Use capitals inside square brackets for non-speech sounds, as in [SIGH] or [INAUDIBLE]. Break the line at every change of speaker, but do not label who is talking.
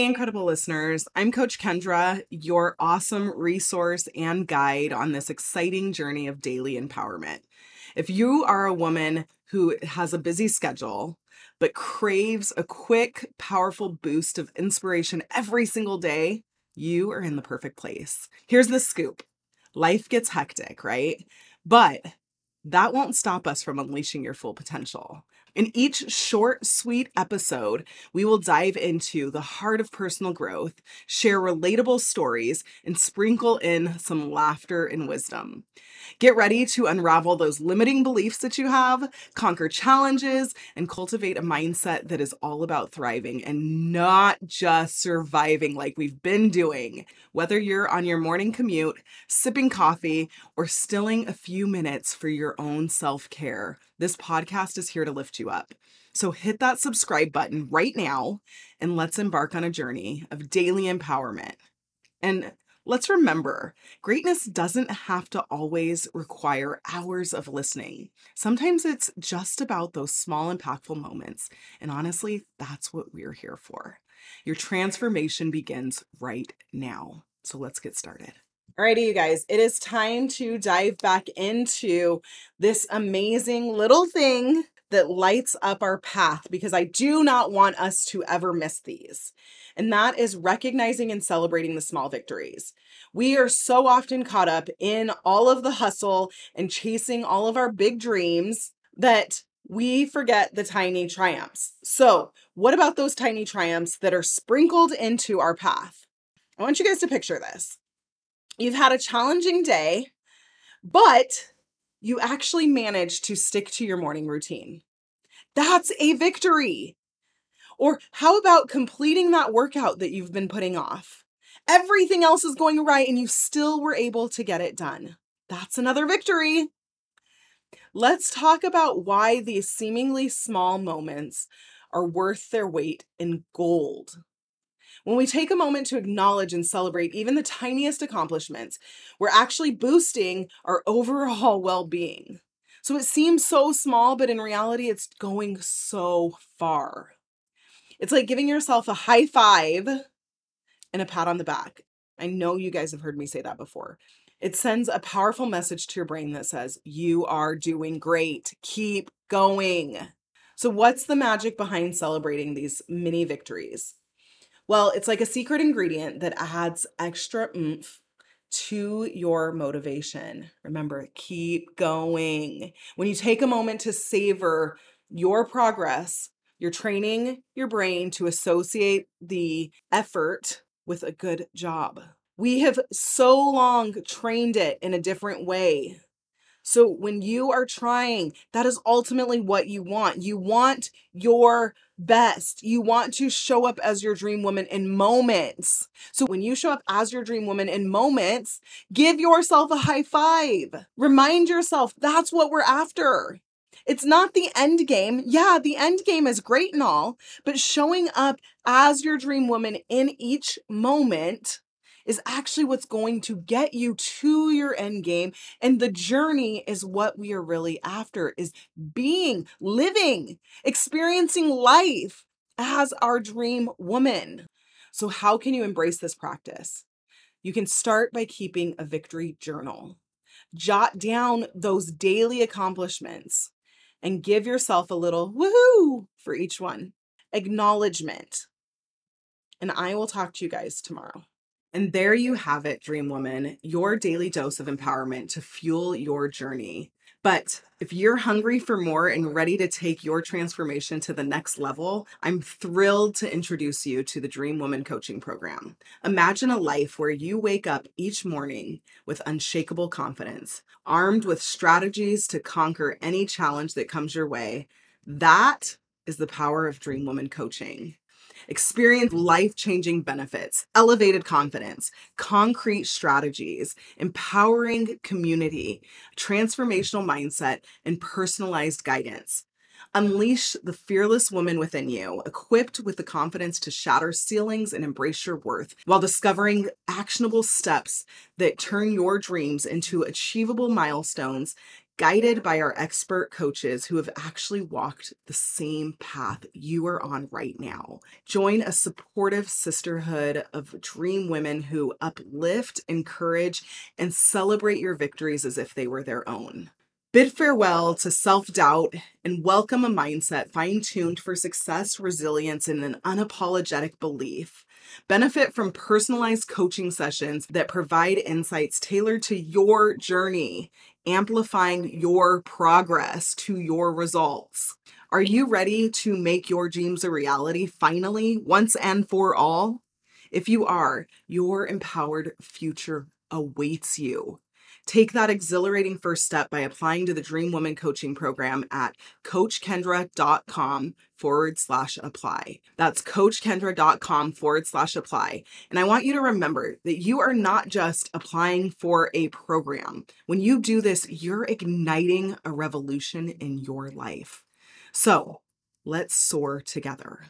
Hey, incredible listeners. I'm Coach Kendra, your awesome resource and guide on this exciting journey of daily empowerment. If you are a woman who has a busy schedule, but craves a quick, powerful boost of inspiration every single day, you are in the perfect place. Here's the scoop life gets hectic, right? But that won't stop us from unleashing your full potential. In each short, sweet episode, we will dive into the heart of personal growth, share relatable stories, and sprinkle in some laughter and wisdom. Get ready to unravel those limiting beliefs that you have, conquer challenges, and cultivate a mindset that is all about thriving and not just surviving like we've been doing. Whether you're on your morning commute, sipping coffee, or stilling a few minutes for your own self care, this podcast is here to lift you up. So hit that subscribe button right now and let's embark on a journey of daily empowerment. And let's remember greatness doesn't have to always require hours of listening. Sometimes it's just about those small, impactful moments. And honestly, that's what we're here for. Your transformation begins right now. So let's get started. Alrighty, you guys, it is time to dive back into this amazing little thing that lights up our path because I do not want us to ever miss these. And that is recognizing and celebrating the small victories. We are so often caught up in all of the hustle and chasing all of our big dreams that we forget the tiny triumphs. So, what about those tiny triumphs that are sprinkled into our path? I want you guys to picture this. You've had a challenging day, but you actually managed to stick to your morning routine. That's a victory. Or how about completing that workout that you've been putting off? Everything else is going right and you still were able to get it done. That's another victory. Let's talk about why these seemingly small moments are worth their weight in gold. When we take a moment to acknowledge and celebrate even the tiniest accomplishments, we're actually boosting our overall [LAUGHS] well being. So it seems so small, but in reality, it's going so far. It's like giving yourself a high five and a pat on the back. I know you guys have heard me say that before. It sends a powerful message to your brain that says, You are doing great. Keep going. So, what's the magic behind celebrating these mini victories? Well, it's like a secret ingredient that adds extra oomph to your motivation. Remember, keep going. When you take a moment to savor your progress, you're training your brain to associate the effort with a good job. We have so long trained it in a different way so when you are trying, that is ultimately what you want. You want your best. You want to show up as your dream woman in moments. So when you show up as your dream woman in moments, give yourself a high five. Remind yourself that's what we're after. It's not the end game. Yeah, the end game is great and all, but showing up as your dream woman in each moment is actually what's going to get you to your end game and the journey is what we are really after is being living experiencing life as our dream woman. So how can you embrace this practice? You can start by keeping a victory journal. Jot down those daily accomplishments and give yourself a little woohoo for each one. Acknowledgement. And I will talk to you guys tomorrow. And there you have it, Dream Woman, your daily dose of empowerment to fuel your journey. But if you're hungry for more and ready to take your transformation to the next level, I'm thrilled to introduce you to the Dream Woman Coaching Program. Imagine a life where you wake up each morning with unshakable confidence, armed with strategies to conquer any challenge that comes your way. That is the power of Dream Woman Coaching experience life changing benefits, elevated confidence, concrete strategies, empowering community, transformational mindset, and personalized guidance. Unleash the fearless woman within you, equipped with the confidence to shatter ceilings and embrace your worth, while discovering actionable steps that turn your dreams into achievable milestones guided by our expert coaches who have actually walked the same path you are on right now. Join a supportive sisterhood of dream women who uplift, encourage, and celebrate your victories as if they were their own. Bid farewell to self doubt and welcome a mindset fine tuned for success, resilience, and an unapologetic belief. Benefit from personalized coaching sessions that provide insights tailored to your journey amplifying your progress to your results. Are you ready to make your dreams a reality finally, once and for all? If you are, your empowered future awaits you. Take that exhilarating first step by applying to the Dream Woman Coaching Program at coachkendra.com forward slash apply. That's coachkendra.com forward slash apply. And I want you to remember that you are not just applying for a program. When you do this, you're igniting a revolution in your life. So let's soar together.